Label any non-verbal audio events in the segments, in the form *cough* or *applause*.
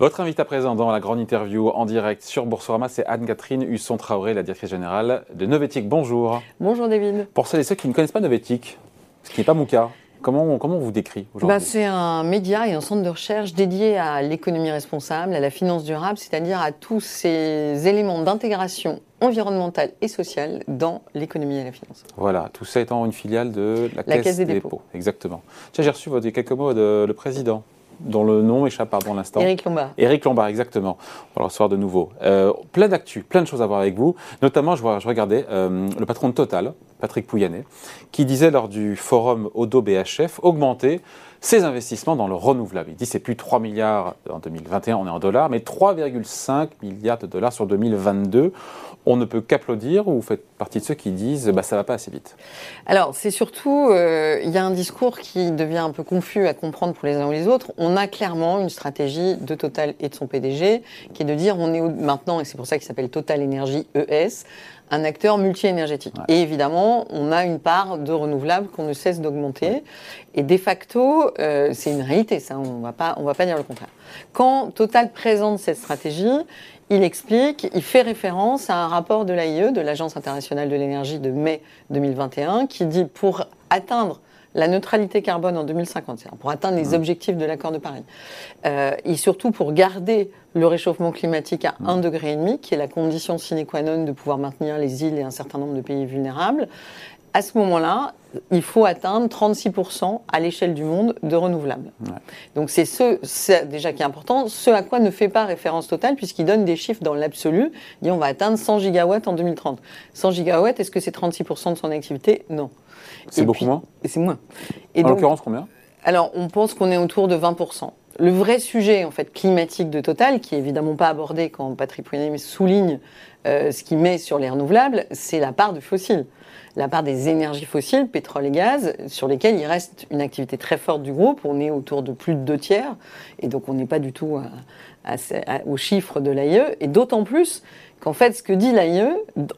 Votre invité à présent dans la grande interview en direct sur Boursorama, c'est Anne-Catherine Husson-Traoré, la directrice générale de Novetic. Bonjour. Bonjour David. Pour celles et ceux qui ne connaissent pas Novetic, ce qui n'est pas mon cas, comment, comment on vous décrit aujourd'hui bah, C'est un média et un centre de recherche dédié à l'économie responsable, à la finance durable, c'est-à-dire à tous ces éléments d'intégration environnementale et sociale dans l'économie et la finance. Voilà, tout ça étant une filiale de la, Caisse, des, dépôts. Exactement. Tiens, j'ai reçu votre, quelques mots de le président dont le nom échappe pardon l'instant. Éric Lombard. Éric Lombard, exactement. On va le recevoir de nouveau. Euh, plein d'actu, plein de choses à voir avec vous. Notamment, je, je regardais euh, le patron de Total, Patrick Pouyanné, qui disait lors du forum Odo BHF augmenter ses investissements dans le renouvelable. Il dit c'est plus 3 milliards en 2021, on est en dollars, mais 3,5 milliards de dollars sur 2022 on ne peut qu'applaudir ou vous faites partie de ceux qui disent bah, ça va pas assez vite Alors, c'est surtout, euh, il y a un discours qui devient un peu confus à comprendre pour les uns ou les autres. On a clairement une stratégie de Total et de son PDG qui est de dire on est maintenant, et c'est pour ça qu'il s'appelle Total Énergie ES, un acteur multi-énergétique. Et évidemment, on a une part de renouvelables qu'on ne cesse d'augmenter. Et de facto, euh, c'est une réalité, ça, on ne va pas dire le contraire. Quand Total présente cette stratégie, il explique, il fait référence à un rapport de l'AIE, de l'Agence internationale de l'énergie de mai 2021, qui dit pour atteindre la neutralité carbone en 2050, c'est-à-dire pour atteindre les objectifs de l'accord de Paris, euh, et surtout pour garder le réchauffement climatique à 1,5 degré, qui est la condition sine qua non de pouvoir maintenir les îles et un certain nombre de pays vulnérables, à ce moment-là, il faut atteindre 36% à l'échelle du monde de renouvelables. Donc c'est ce, déjà qui est important, ce à quoi ne fait pas référence Total, puisqu'il donne des chiffres dans l'absolu. Il dit on va atteindre 100 gigawatts en 2030. 100 gigawatts, est-ce que c'est 36% de son activité? Non. C'est beaucoup moins Et c'est moins. Et en l'occurrence, combien Alors, on pense qu'on est autour de 20%. Le vrai sujet en fait climatique de Total, qui est évidemment pas abordé quand Patrick Pouyanné souligne euh, ce qu'il met sur les renouvelables, c'est la part de fossiles la part des énergies fossiles, pétrole et gaz, sur lesquelles il reste une activité très forte du groupe. On est autour de plus de deux tiers, et donc on n'est pas du tout au chiffre de l'AIE. Et d'autant plus qu'en fait, ce que dit l'AIE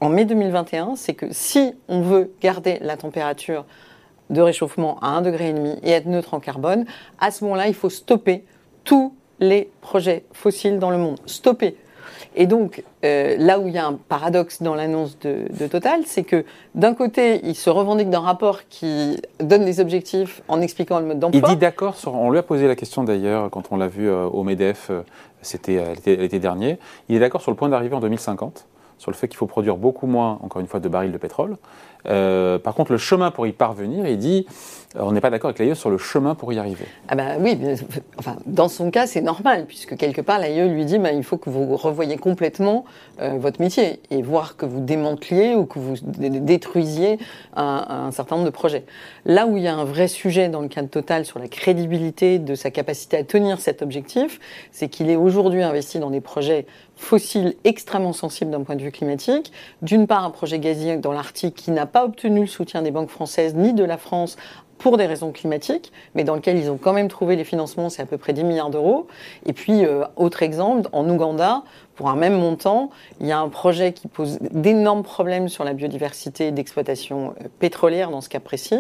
en mai 2021, c'est que si on veut garder la température de réchauffement à 1,5 degré et être neutre en carbone, à ce moment-là, il faut stopper tous les projets fossiles dans le monde. Stopper. Et donc, euh, là où il y a un paradoxe dans l'annonce de, Total, c'est que d'un côté, il se revendique d'un rapport qui donne des objectifs en expliquant le mode d'emploi. Il dit d'accord, on lui a posé la question d'ailleurs quand on l'a vu euh, au MEDEF, euh, c'était l'été dernier, il est d'accord sur le point d'arriver en 2050 sur le fait qu'il faut produire beaucoup moins, encore une fois, de barils de pétrole. Euh, par contre, le chemin pour y parvenir, il dit, euh, on n'est pas d'accord avec l'AIE sur le chemin pour y arriver. Ah bah oui, enfin, dans son cas, c'est normal, puisque quelque part, l'AIE lui dit, bah, il faut que vous revoyiez complètement euh, votre métier et voir que vous démanteliez ou que vous détruisiez un, certain nombre de projets. Là où il y a un vrai sujet dans le cadre Total sur la crédibilité de sa capacité à tenir cet objectif, c'est qu'il est aujourd'hui investi dans des projets fossiles extrêmement sensibles d'un point de vue climatique. D'une part, un projet gazier dans l'Arctique qui n'a pas obtenu le soutien des banques françaises ni de la France pour des raisons climatiques, mais dans lequel ils ont quand même trouvé les financements, c'est à peu près 10 milliards d'euros. Et puis, euh, autre exemple, en Ouganda, pour un même montant, il y a un projet qui pose d'énormes problèmes sur la biodiversité d'exploitation euh, pétrolière, dans ce cas précis,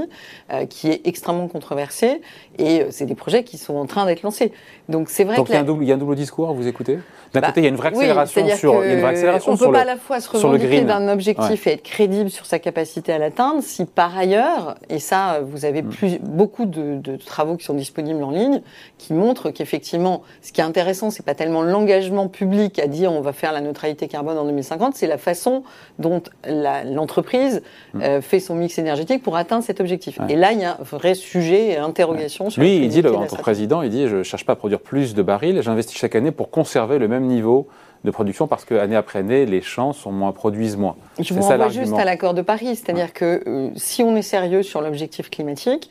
euh, qui est extrêmement controversé. Et c'est des projets qui sont en train d'être lancés. Donc, c'est vrai Donc, il, y a un double, il y a un double discours, vous écoutez? D'un bah, côté, il y a une vraie accélération sur, on ne peut pas à la fois se revendiquer d'un objectif et être crédible sur sa capacité à l'atteindre si par ailleurs, et ça, vous avez Mm. plus, beaucoup de, de, travaux qui sont disponibles en ligne qui montrent qu'effectivement, ce qui est intéressant, c'est pas tellement l'engagement public à dire on va faire la neutralité carbone en 2050, c'est la façon dont l'entreprise mm. euh, fait son mix énergétique pour atteindre cet objectif. Et là, il y a un vrai sujet et interrogation sur. Lui, il dit, le, président, il dit je cherche pas à produire plus de barils, j'investis chaque année pour conserver le même niveau de production parce qu'année après année, les champs sont moins, produisent moins. Je vous renvoie juste à l'accord de Paris, c'est-à-dire que euh, si on est sérieux sur l'objectif climatique,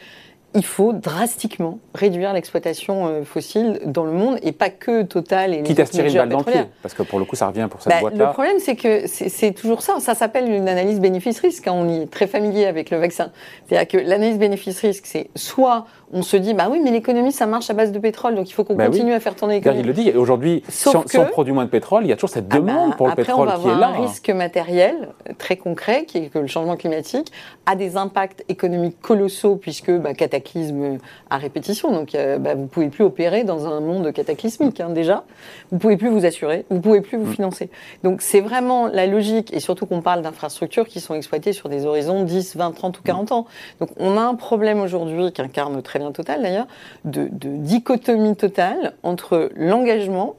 il faut drastiquement réduire l'exploitation euh, fossile dans le monde et pas que Total et Quitte les à se tirer une balle dans le pied, parce que pour le coup, ça revient pour cette bah, boîte-là. Le problème, c'est que c'est toujours ça. Ça s'appelle une analyse bénéfice-risque. Hein. On est très familier avec le vaccin. C'est-à-dire que l'analyse bénéfice-risque, c'est soit on se dit, bah oui, mais l'économie, ça marche à base de pétrole, donc il faut qu'on bah continue à faire tourner l'économie. Il le dit, aujourd'hui, si, on produit moins de pétrole, il y a toujours cette ah demande bah, pour le pétrole qui est là. un risque matériel très concret, qui est que le changement climatique a des impacts économiques colossaux, puisque bah, cataclysmes à répétition. Donc, euh, bah, vous pouvez plus opérer dans un monde cataclysmique, hein, déjà. Vous pouvez plus vous assurer, vous pouvez plus vous mm. financer. Donc, c'est vraiment la logique, et surtout qu'on parle d'infrastructures qui sont exploitées sur des horizons 10, 20, 30 ou 40 ans. Donc, on a un problème aujourd'hui, qu'incarne très bien Total d'ailleurs, de, de dichotomie totale entre l'engagement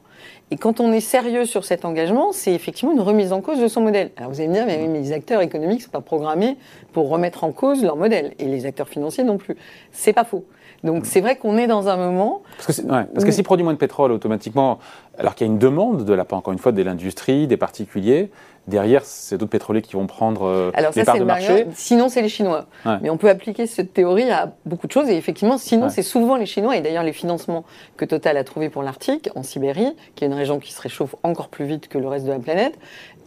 et quand on est sérieux sur cet engagement, c'est effectivement une remise en cause de son modèle. Alors vous allez me dire, mais, les acteurs économiques ne sont pas programmés pour remettre en cause leur modèle, et les acteurs financiers non plus. C'est pas faux. Donc c'est vrai qu'on est dans un moment. Parce que, ouais, parce que s'ils produisent moins de pétrole automatiquement, alors qu'il y a une demande de la part, encore une fois, de l'industrie, des particuliers, derrière, c'est d'autres pétroliers qui vont prendre euh, Alors les ça, parts de marché. Sinon, c'est les Chinois. Mais on peut appliquer cette théorie à beaucoup de choses. Et effectivement, sinon, c'est souvent les Chinois. Et d'ailleurs, les financements que Total a trouvés pour l'Arctique, en Sibérie, qui est une région qui se réchauffe encore plus vite que le reste de la planète,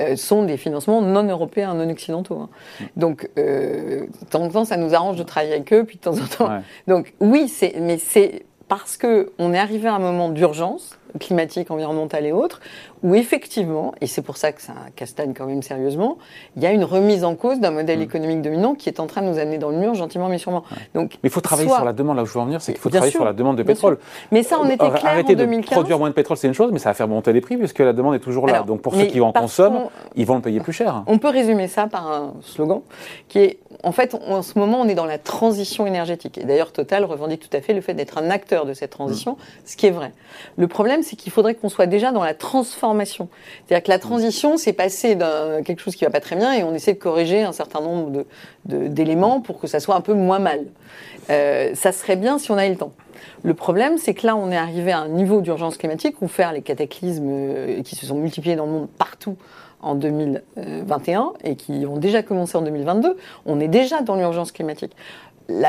euh, sont des financements non européens, non occidentaux. Hein. Mm. Donc, euh, de temps en temps, ça nous arrange de travailler avec eux, puis de temps en temps. Donc, oui, mais c'est parce qu'on est arrivé à un moment d'urgence climatique, environnementale et autres, où effectivement, et c'est pour ça que ça castagne quand même sérieusement, il y a une remise en cause d'un modèle mm. économique dominant qui est en train de nous amener dans le mur, gentiment mais sûrement. Donc, mais il faut travailler sur la demande, là où je veux en venir, c'est qu'il faut travailler sur la demande de pétrole. Mais ça, on était clair Arrêter en 2015. de produire moins de pétrole, c'est une chose, mais ça va faire monter les prix puisque la demande est toujours là. Donc pour ceux qui en consomment, ils vont le payer plus cher. On peut résumer ça par un slogan qui est, en fait, en ce moment, on est dans la transition énergétique. Et d'ailleurs, Total revendique tout à fait le fait d'être un acteur de cette transition, mm. ce qui est vrai. Le problème, c'est qu'il faudrait qu'on soit déjà dans la transformation. C'est-à-dire que la transition, c'est passer d'un quelque chose qui va pas très bien et on essaie de corriger un certain nombre d'éléments de, pour que ça soit un peu moins mal. Euh, ça serait bien si on avait le temps. Le problème, c'est que là, on est arrivé à un niveau d'urgence climatique où faire les cataclysmes euh, qui se sont multipliés dans le monde partout en 2021 et qui ont déjà commencé en 2022, on est déjà dans l'urgence climatique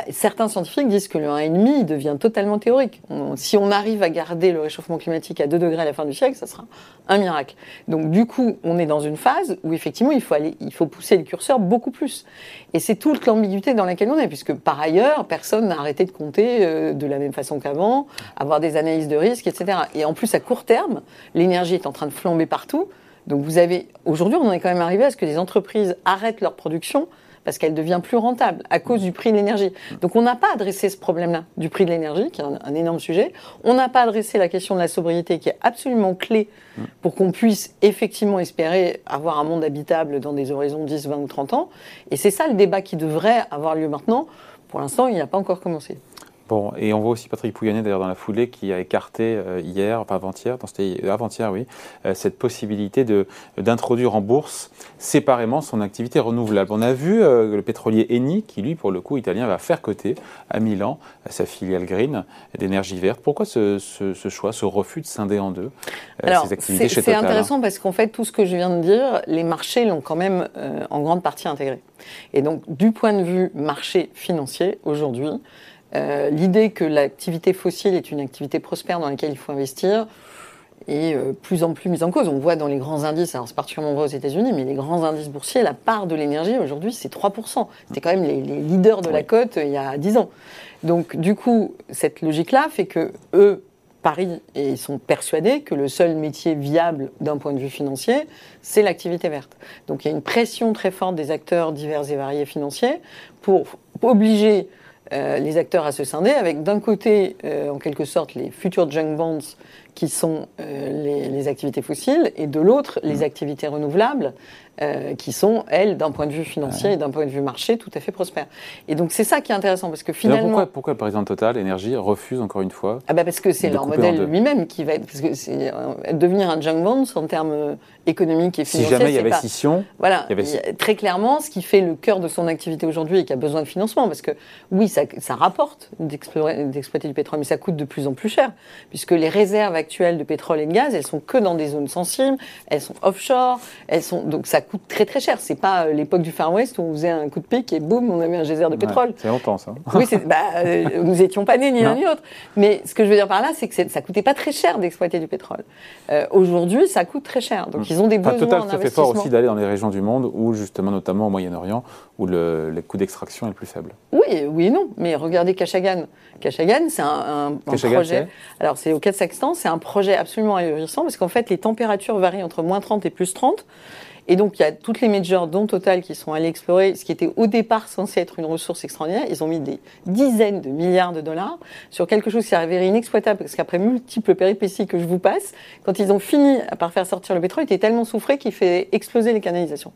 certains scientifiques disent que le 1,5 devient totalement théorique. si on arrive à garder le réchauffement climatique à 2 degrés à la fin du siècle, ça sera un miracle. Donc du coup, on est dans une phase où effectivement, il faut, aller, il faut pousser le curseur beaucoup plus. Et c'est toute l'ambiguïté dans laquelle on est, puisque par ailleurs, personne n'a arrêté de compter euh, de la même façon qu'avant, avoir des analyses de risque, etc. Et en plus, à court terme, l'énergie est en train de flamber partout. Donc vous avez, aujourd'hui, on en est quand même arrivé à ce que des entreprises arrêtent leur production parce qu'elle devient plus rentable à cause du prix de l'énergie. Donc on n'a pas adressé ce problème-là du prix de l'énergie, qui est un, énorme sujet. On n'a pas adressé la question de la sobriété, qui est absolument clé pour qu'on puisse effectivement espérer avoir un monde habitable dans des horizons 10, 20 ou 30 ans. Et c'est ça le débat qui devrait avoir lieu maintenant. Pour l'instant, il n'a pas encore commencé. Bon, et on voit aussi Patrick Pouyanné, d'ailleurs, dans la foulée, qui a écarté euh, hier, enfin avant-hier, c'était euh, avant-hier, oui, euh, cette possibilité d'introduire en bourse séparément son activité renouvelable. On a vu le pétrolier Eni, qui lui, pour le coup, italien, va faire côté à Milan, sa filiale Green d'énergie verte. Pourquoi ce, choix, ce refus de scinder en deux ces activités chez Total C'est intéressant parce qu'en fait, tout ce que je viens de dire, les marchés l'ont quand même en grande partie intégré. Et donc, du point de vue marché financier, aujourd'hui, euh, l'idée que l'activité fossile est une activité prospère dans laquelle il faut investir est euh, plus en plus mise en cause. On voit dans les grands indices, alors c'est particulièrement vrai aux États-Unis, mais les grands indices boursiers, la part de l'énergie aujourd'hui, c'est 3%. C'était quand même les, leaders de la cote euh, il y a 10 ans. Donc, du coup, cette logique-là fait que eux, Paris, et ils sont persuadés que le seul métier viable d'un point de vue financier, c'est l'activité verte. Donc, il y a une pression très forte des acteurs divers et variés financiers pour obliger euh, les acteurs à se scinder, avec d'un côté, euh, en quelque sorte, les futurs junk bonds qui sont euh, les, activités fossiles, et de l'autre, les mmh. activités renouvelables, euh, qui sont, elles, d'un point de vue financier et d'un point de vue marché, tout à fait prospères. Et donc c'est ça qui est intéressant, parce que finalement... pourquoi, pourquoi, le président Total Énergie refuse encore une fois ah bah Parce que c'est leur modèle lui-même qui va être... Parce que c'est, euh, devenir un junk bond, en termes économiques et financiers... Si jamais il y avait scission... Voilà, très clairement, ce qui fait le cœur de son activité aujourd'hui et qui a besoin de financement, parce que oui, ça, ça rapporte d'exploiter du pétrole, mais ça coûte de plus en plus cher, puisque les réserves actuelles de pétrole et de gaz, elles sont que dans des zones sensibles, elles sont offshore, elles sont donc ça coûte très très cher. C'est pas euh, l'époque du Far West où on faisait un coup de pic et boum, on avait un geyser de pétrole. c'est longtemps ça. *laughs* oui, bah, euh, nous étions pas nés ni l'un ni l'autre. Mais ce que je veux dire par là, c'est que ça coûtait pas très cher d'exploiter du pétrole. Euh, aujourd'hui, ça coûte très cher. Donc mm. ils ont des besoins Total se fait fort aussi d'aller dans les régions du monde où justement, notamment au Moyen-Orient, où le, coût d'extraction est le plus faible. Oui, oui et non. Mais regardez Kashagan. Kashagan, c'est un, projet. Alors c'est au Kazakhstan, c'est un projet absolument ahurissant parce qu'en fait les températures varient entre moins 30 et plus 30. Et donc, il y a toutes les majors, dont Total, qui sont allés explorer ce qui était au départ censé être une ressource extraordinaire. Ils ont mis des dizaines de milliards de dollars sur quelque chose qui révélé inexploitable, parce qu'après multiples péripéties que je vous passe, quand ils ont fini par faire sortir le pétrole, il était tellement souffré qu'il fait exploser les canalisations.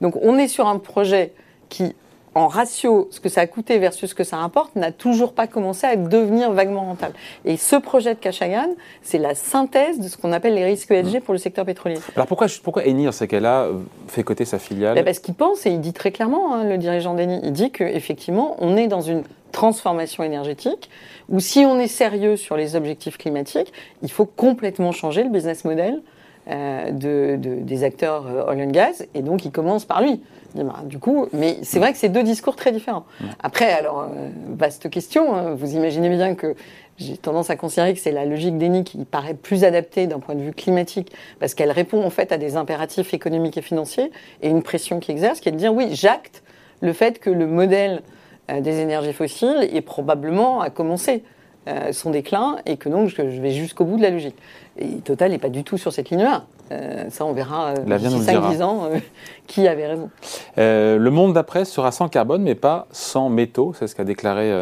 Donc, on est sur un projet qui en ratio, ce que ça a coûté versus ce que ça rapporte, n'a toujours pas commencé à devenir vaguement rentable. Et ce projet de Kashagan, c'est la synthèse de ce qu'on appelle les risques ESG pour le secteur pétrolier. Alors pourquoi, pourquoi Eni, dans ces cas-là, fait côté sa filiale ben Parce qu'il pense, et il dit très clairement, hein, le dirigeant d'Eni, il dit qu'effectivement, on est dans une transformation énergétique, où si on est sérieux sur les objectifs climatiques, il faut complètement changer le business model euh, de, des acteurs euh, oil and gas, et donc il commence par lui. Bah, du coup, mais c'est vrai que c'est deux discours très différents. Après, alors, euh, vaste question, hein. vous imaginez bien que j'ai tendance à considérer que c'est la logique d'ENI qui paraît plus adaptée d'un point de vue climatique, parce qu'elle répond en fait à des impératifs économiques et financiers, et une pression qui exerce, qui est de dire, oui, j'acte le fait que le modèle des énergies fossiles est probablement à commencer. Euh, son déclin et que donc je, vais jusqu'au bout de la logique. Et Total n'est pas du tout sur cette ligne-là. Euh, ça, on verra euh, d'ici 5-10 ans *laughs* qui avait raison. le monde d'après sera sans carbone, mais pas sans métaux. C'est ce qu'a déclaré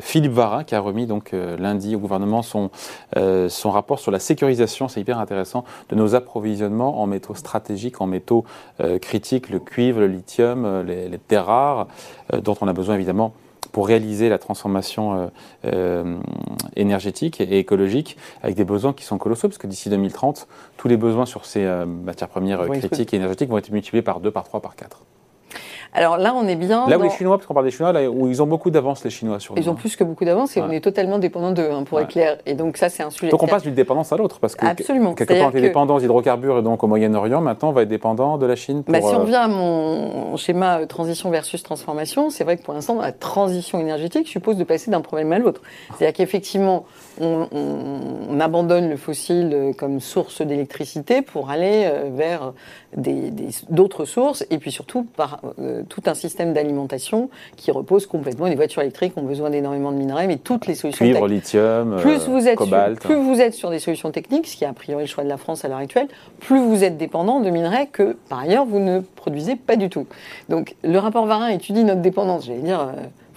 Philippe Varin, qui a remis donc lundi au gouvernement son, son rapport sur la sécurisation, c'est hyper intéressant, de nos approvisionnements en métaux stratégiques, en métaux critiques, le cuivre, le lithium, les, les terres rares, dont on a besoin évidemment pour réaliser la transformation euh, euh, énergétique et écologique avec des besoins qui sont colossaux, parce que d'ici 2030, tous les besoins sur ces euh, matières premières critiques et énergétiques vont être multipliés par 2, par 3, par 4. Alors là, on est bien. Là où les Chinois, parce qu'on parle des Chinois, là où ils ont beaucoup d'avance, les Chinois sur Ils ont plus que beaucoup d'avance et on est totalement dépendant d'eux, hein, pour être clair. Et donc ça, c'est un sujet. Donc on passe d'une dépendance à l'autre, parce que Absolument. quelque part on était dépendant aux hydrocarbures et donc au Moyen-Orient, maintenant on va être dépendant de la Chine. Pour, bah, si on revient à mon schéma euh, transition versus transformation, c'est vrai que pour l'instant, la transition énergétique suppose de passer d'un problème à l'autre. C'est-à-dire qu'effectivement, on, abandonne le fossile euh, comme source d'électricité pour aller euh, vers d'autres sources et puis surtout par tout un système alimentation qui repose complètement. Les voitures électriques ont besoin d'énormément de minerais, mais toutes les solutions. Cuivre, lithium, plus vous êtes cobalt. Sur, plus vous êtes sur des solutions techniques, ce qui est a priori le choix de la France à l'heure actuelle, plus vous êtes dépendant de minerais que par ailleurs vous ne produisez pas du tout. Donc le rapport Varin étudie notre dépendance. J'allais dire. Euh,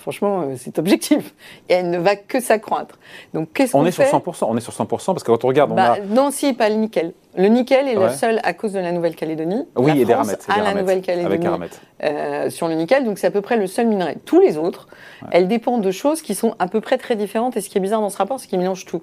franchement, euh, c'est objectif. Et elle ne va que s'accroître. Donc, qu'est-ce qu'on On est sur 100%. On est sur 100% parce que quand on regarde, on bah, a... Non, si, pas le nickel. Le nickel est le seul à cause de la Nouvelle-Calédonie. Oui, la et France des ramettes. À la Nouvelle-Calédonie euh, sur le nickel, donc c'est à peu près le seul minerai. Tous les autres, elles dépendent de choses qui sont à peu près très différentes. Et ce qui est bizarre dans ce rapport, c'est qu'ils mélangent tout.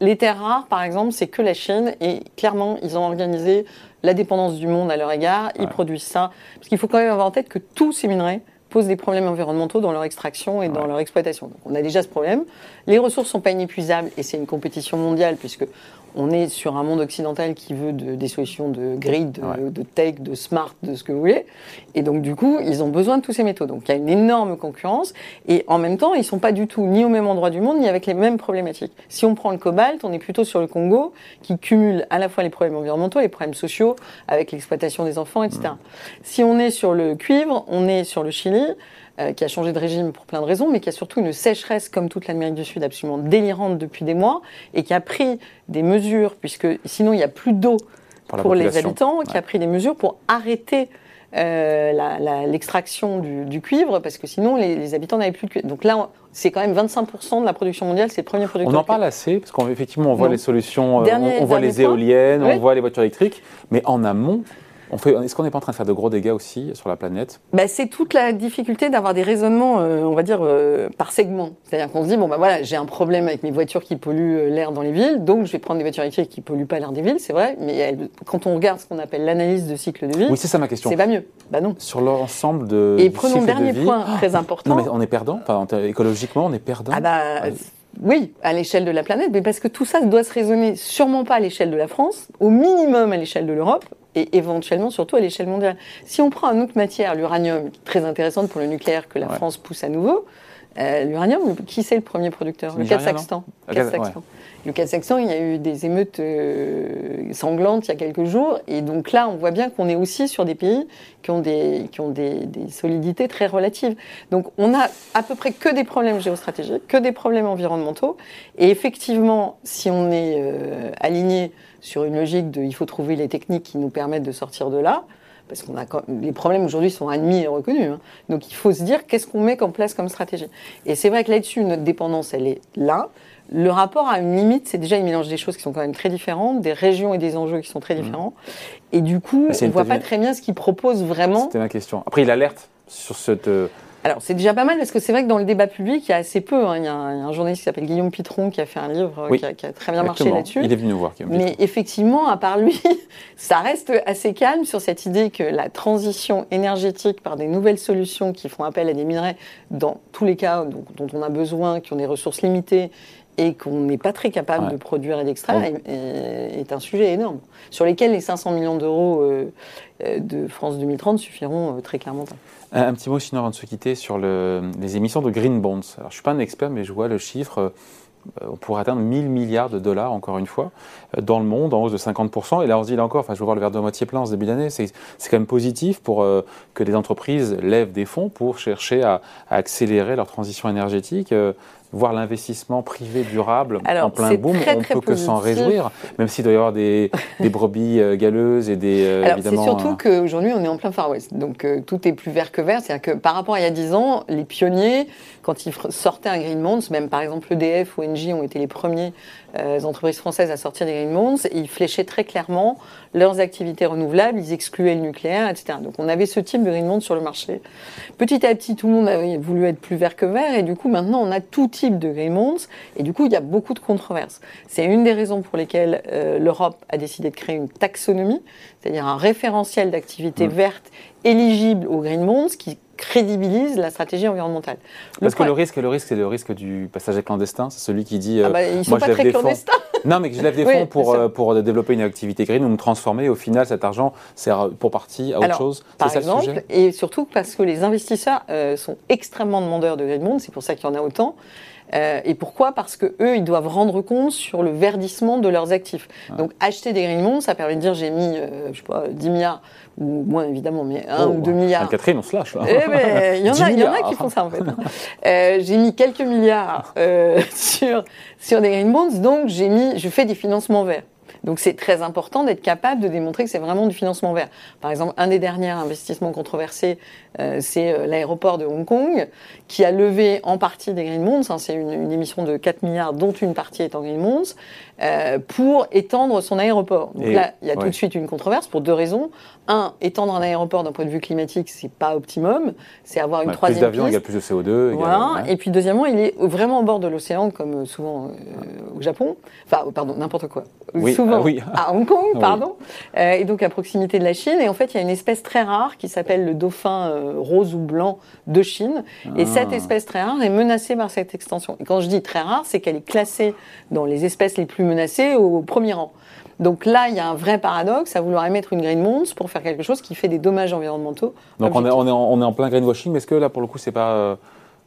Les terres rares, par exemple, c'est que la Chine. Et clairement, ils ont organisé la dépendance du monde à leur égard. Ils produisent ça. Parce qu'il faut quand même avoir en tête que tous ces minerais posent des problèmes environnementaux dans leur extraction et dans leur exploitation. Donc on a déjà ce problème. Les ressources sont pas inépuisables et c'est une compétition mondiale puisque on est sur un monde occidental qui veut des solutions de grid, de, tech, de smart, de ce que vous voulez. Et donc, du coup, ils ont besoin de tous ces métaux. Donc, il y a une énorme concurrence. Et en même temps, ils sont pas du tout ni au même endroit du monde, ni avec les mêmes problématiques. Si on prend le cobalt, on est plutôt sur le Congo, qui cumule à la fois les problèmes environnementaux, les problèmes sociaux, avec l'exploitation des enfants, etc. Mmh. Si on est sur le cuivre, on est sur le Chili. Euh, qui a changé de régime pour plein de raisons, mais qui a surtout une sécheresse, comme toute l'Amérique du Sud, absolument délirante depuis des mois, et qui a pris des mesures, puisque sinon il n'y a plus d'eau pour, les habitants, qui a pris des mesures pour arrêter euh, l'extraction du, cuivre, parce que sinon les, habitants n'avaient plus de cuivre. Donc là, c'est quand même 25% de la production mondiale, c'est le premier producteur. On en parle assez, parce qu'effectivement, on voit les solutions, euh, on, voit les éoliennes, on voit les voitures électriques, mais en amont, est-ce qu'on n'est pas en train de faire de gros dégâts aussi sur la planète? Bah, C'est toute la difficulté d'avoir des raisonnements, euh, on va dire, euh, par segment. C'est-à-dire qu'on se dit, bon, bah voilà, j'ai un problème avec mes voitures qui polluent euh, l'air dans les villes, donc je vais prendre des voitures électriques qui ne polluent pas l'air des villes, c'est vrai, mais quand on regarde ce qu'on appelle l'analyse de cycle de vie, oui, c'est ça ma question. C'est pas mieux. Bah non. Sur l'ensemble de. Et prenons le dernier point très important. Non, mais on est perdant. Enfin, écologiquement, on est perdant. Ah bah. Oui, à l'échelle de la planète, mais parce que tout ça doit se raisonner sûrement pas à l'échelle de la France, au minimum à l'échelle de l'Europe, et éventuellement surtout à l'échelle mondiale. Si on prend une autre matière, l'uranium, très intéressante pour le nucléaire que la France pousse à nouveau, euh, l'uranium, qui c'est le premier producteur? Le Kazakhstan. Le Kazakhstan, il y a eu des émeutes euh, sanglantes il y a quelques jours, et donc là, on voit bien qu'on est aussi sur des pays qui ont des, qui ont des, solidités très relatives. Donc on a à peu près que des problèmes géostratégiques, que des problèmes environnementaux, et effectivement, si on est euh, aligné sur une logique de il faut trouver les techniques qui nous permettent de sortir de là parce qu'on a les problèmes aujourd'hui sont admis et reconnus. Hein. Donc il faut se dire qu'est-ce qu'on met en place comme stratégie. Et c'est vrai que là-dessus, notre dépendance, elle est là. Le rapport à une limite, c'est déjà, il mélange des choses qui sont quand même très différentes, des régions et des enjeux qui sont très mmh. différents. Et du coup, on ne voit pas très bien ce qu'il propose vraiment. C'était ma question. Après, il alerte sur cette. Alors, c'est déjà pas mal parce que c'est vrai que dans le débat public, il y a assez peu. Hein. Il, y a un, journaliste qui s'appelle Guillaume Pitron qui a fait un livre qui, a, très bien marché là-dessus. Il est venu nous voir. Mais effectivement, à part lui, *laughs* ça reste assez calme sur cette idée que la transition énergétique par des nouvelles solutions qui font appel à des minerais, dans tous les cas dont on a besoin, qui ont des ressources limitées et qu'on n'est pas très capable de produire et d'extraire est, un sujet énorme, sur lesquels les 500 millions d'euros euh, euh, de France 2030 suffiront euh, très clairement Un, petit mot sinon avant de se quitter sur les émissions de green bonds. Alors, je ne suis pas un expert, mais je vois le chiffre on pourrait atteindre 1000 milliards de dollars, encore une fois, dans le monde, en hausse de 50%. Et là, on se dit là encore, enfin, je veux voir le verre de moitié plein en ce début d'année, c'est quand même positif pour que les entreprises lèvent des fonds pour chercher à, accélérer leur transition énergétique voir l'investissement privé durable en plein boom, on ne peut que s'en réjouir, même s'il doit y avoir *laughs* des, brebis euh, galeuses et des. Euh, Alors, c'est surtout euh, qu'aujourd'hui, on est en plein Far West. Donc, tout est plus vert que vert. C'est-à-dire que par rapport à il y a 10 ans, les pionniers, quand ils sortaient un Green Bonds, même par exemple EDF ou Engie ont été les premiers entreprises françaises à sortir des Green Bonds, ils fléchaient très clairement leurs activités renouvelables, ils excluaient le nucléaire, etc. Donc, on avait ce type de Green Bonds sur le marché. Petit à petit, tout le monde avait voulu être plus vert que vert, et du coup, maintenant, on a tout type de green bonds, et du coup, il y a beaucoup de controverses. C'est une des raisons pour lesquelles euh, l'Europe a décidé de créer une taxonomie, c'est-à-dire un référentiel d'activités mmh. vertes éligibles aux green bonds qui crédibilise la stratégie environnementale. Parce que le risque, le risque, c'est le risque du passager clandestin. C'est celui qui dit. Ah euh, bah, ils sont pas très clandestins. *laughs* Non, mais que je lève des *laughs* fonds pour, euh, pour développer une activité green ou me transformer. Au final, cet argent sert pour partie à autre chose. Par exemple, et surtout parce que les investisseurs sont extrêmement demandeurs de green bonds. C'est pour ça qu'il y en a autant. Euh, et pourquoi? Parce que eux, ils doivent rendre compte sur le verdissement de leurs actifs. Donc acheter des green bonds, ça permet de dire j'ai mis, euh, je sais pas, 10 milliards ou moins évidemment, mais 1 ou 2 milliards. Catherine, on se lâche là. Eh ben, il y, en *laughs* a, y en a qui font ça en fait. euh, j'ai mis quelques milliards euh, *laughs* sur, sur des green bonds, donc j'ai mis, je fais des financements verts. Donc c'est très important d'être capable de démontrer que c'est vraiment du financement vert. Par exemple, un des derniers investissements controversés, euh, c'est euh, l'aéroport de Hong Kong, qui a levé en partie des green bonds, hein, c'est une, émission de 4 milliards dont une partie est en green bonds, euh, pour étendre son aéroport. Donc là, il y a tout de suite une controverse pour deux raisons. Un, étendre un aéroport d'un point de vue climatique, c'est pas optimum, c'est avoir une troisième plus d'avions égale plus de CO2. Voilà. Et puis deuxièmement, il est vraiment au bord de l'océan, comme souvent au Japon. Enfin, pardon, n'importe quoi. Souvent ah à Hong Kong, *laughs* pardon. et donc à proximité de la Chine. Et en fait, il y a une espèce très rare qui s'appelle le dauphin euh, rose ou blanc de Chine. Et cette ah. espèce très rare est menacée par cette extension. Et quand je dis très rare, c'est qu'elle est classée dans les espèces les plus menacées au premier rang. Donc là, il y a un vrai paradoxe à vouloir émettre une green bonds pour faire quelque chose qui fait des dommages environnementaux. Donc on est, on, est en, on est, en, plein greenwashing, mais est-ce que là, pour le coup, c'est pas...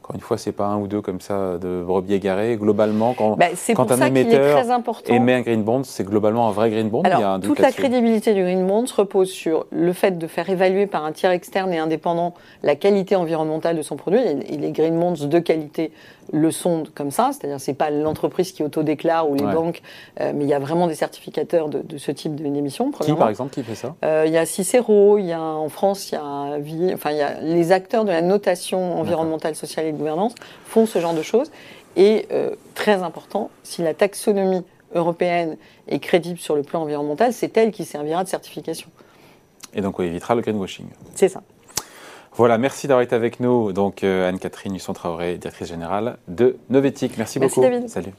Encore une fois, c'est pas un ou deux comme ça de brebis égarés. Globalement, quand, bah, quand un émetteur émet un green bond, c'est globalement un vrai green bond. Alors, toute la crédibilité du green bond repose sur le fait de faire évaluer par un tiers externe et indépendant la qualité environnementale de son produit. Et les green bonds de qualité le sont comme ça, c'est-à-dire c'est pas l'entreprise qui autodéclare ou les banques, euh, mais il y a vraiment des certificateurs de, ce type d'émission. Qui par exemple qui fait ça? Euh, Il y a Cicero, il y a en France, il y a enfin il y a les acteurs de la notation environnementale, sociale et de gouvernance font ce genre de choses. Et euh, très important, si la taxonomie européenne est crédible sur le plan environnemental, c'est elle qui servira de certification. Et donc on évitera le greenwashing. C'est ça. Voilà, merci d'avoir été avec nous. Donc, euh, Anne-Catherine Husson-Traoré, directrice générale de Novetic. Merci, merci beaucoup. David. Salut.